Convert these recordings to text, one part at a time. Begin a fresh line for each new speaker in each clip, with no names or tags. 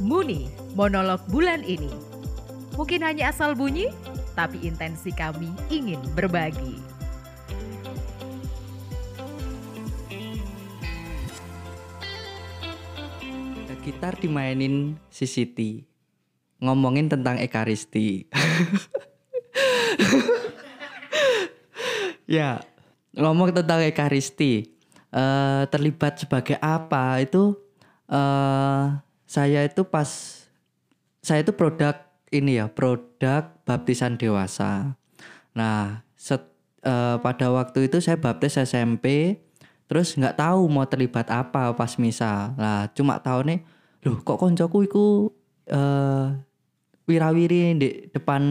Muni, monolog bulan ini. Mungkin hanya asal bunyi, tapi intensi kami ingin berbagi.
Gitar dimainin si. Ngomongin tentang Ekaristi. ya, ngomong tentang Ekaristi. Eh, terlibat sebagai apa itu eh saya itu pas saya itu produk ini ya, produk baptisan dewasa. Nah, set, eh, pada waktu itu saya baptis SMP, terus nggak tahu mau terlibat apa pas misa. Lah, cuma tahu nih, loh kok koncoku iku eh wirawiri di depan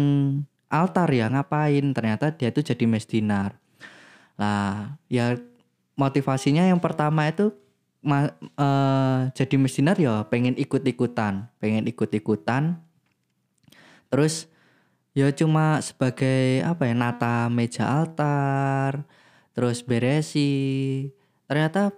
altar ya ngapain? Ternyata dia tuh jadi mesdinar. Lah, ya motivasinya yang pertama itu ma, eh, jadi mesdinar ya pengen ikut-ikutan, pengen ikut-ikutan. Terus ya cuma sebagai apa ya nata meja altar, terus beresi. Ternyata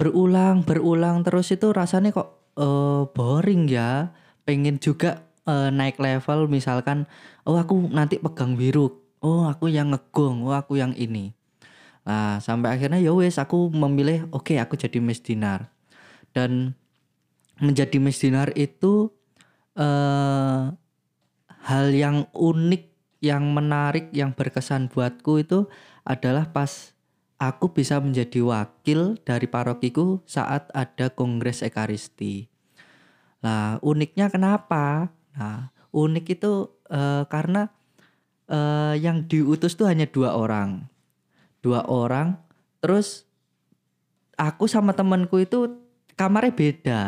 berulang berulang terus itu rasanya kok eh, boring ya. Pengen juga eh, naik level misalkan oh aku nanti pegang biru, oh aku yang ngegong, oh aku yang ini. Nah, sampai akhirnya ya wes aku memilih oke okay, aku jadi mesdinar. Dan menjadi mesdinar itu eh hal yang unik, yang menarik, yang berkesan buatku itu adalah pas aku bisa menjadi wakil dari parokiku saat ada kongres ekaristi. Nah, uniknya kenapa? Nah, unik itu eh, karena eh, yang diutus tuh hanya dua orang dua orang terus aku sama temanku itu kamarnya beda.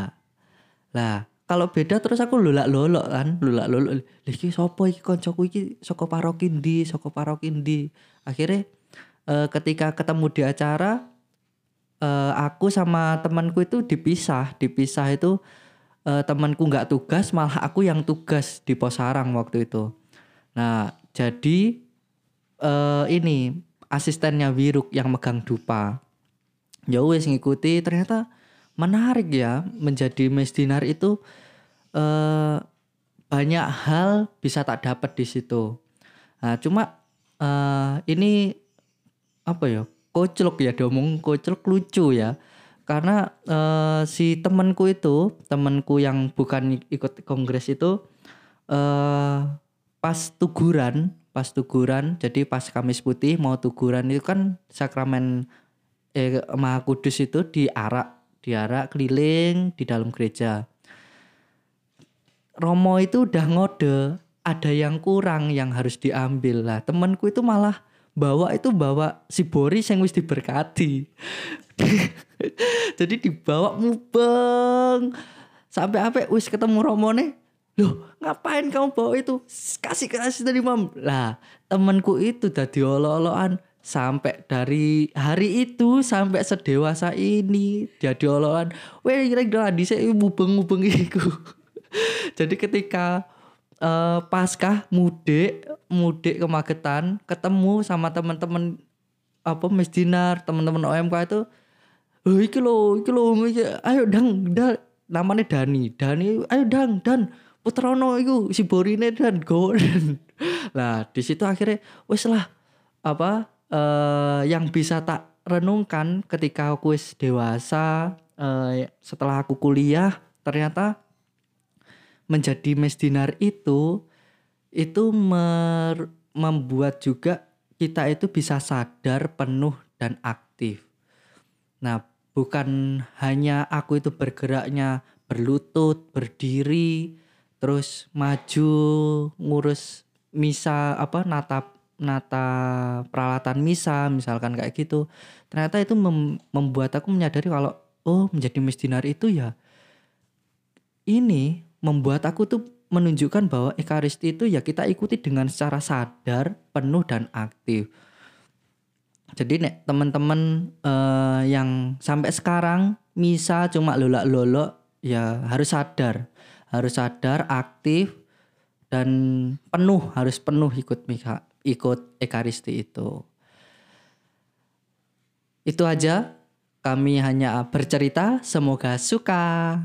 Lah kalau beda terus aku lolak lolok kan lolak lolok lagi sopo iki? Koncoku iki soko paroki ndi? Soko paroki ndi? Akhirnya eh, ketika ketemu di acara eh, aku sama temanku itu dipisah. Dipisah itu eh, temanku nggak tugas malah aku yang tugas di posarang waktu itu. Nah jadi eh, ini asistennya Wiruk yang megang dupa. Ya wes ngikuti ternyata menarik ya menjadi mesdinar itu eh, banyak hal bisa tak dapat di situ. Nah, cuma eh, ini apa ya? Koclok ya diomong koclok lucu ya. Karena eh, si temanku itu, temanku yang bukan ikut kongres itu eh pas tuguran pas tuguran jadi pas Kamis Putih mau tuguran itu kan sakramen eh, Maha Kudus itu diarak diarak keliling di dalam gereja. Romo itu udah ngode ada yang kurang yang harus diambil. Lah temanku itu malah bawa itu bawa si Boris yang wis diberkati. Jadi dibawa mubeng. Sampai apa wis ketemu Romo nih loh ngapain kamu bawa itu? Kasih kasih tadi mam. Lah temanku itu tadi olo-oloan sampai dari hari itu sampai sedewasa ini dia diololan weh kira-kira di saya mubeng-mubeng itu jadi ketika uh, paskah mudik mudik ke Magetan ketemu sama teman-teman apa mesdinar teman-teman OMK itu oh iki lo iki lo ayo dang, dang. Namanya Dani. Dani ayo dang dan Putrono itu si Borine dan Gordon. Lah di situ akhirnya wes lah apa uh, yang bisa tak renungkan ketika aku wis dewasa uh, setelah aku kuliah ternyata menjadi mesdinar itu itu mer, membuat juga kita itu bisa sadar penuh dan aktif. Nah, bukan hanya aku itu bergeraknya berlutut, berdiri, terus maju ngurus misa apa nata nata peralatan misa misalkan kayak gitu. Ternyata itu mem membuat aku menyadari kalau oh menjadi misdinar itu ya ini membuat aku tuh menunjukkan bahwa ekaristi itu ya kita ikuti dengan secara sadar penuh dan aktif. Jadi nek teman-teman uh, yang sampai sekarang misa cuma lolak-lolok ya harus sadar harus sadar, aktif dan penuh harus penuh ikut ikut ekaristi itu. Itu aja kami hanya bercerita, semoga suka.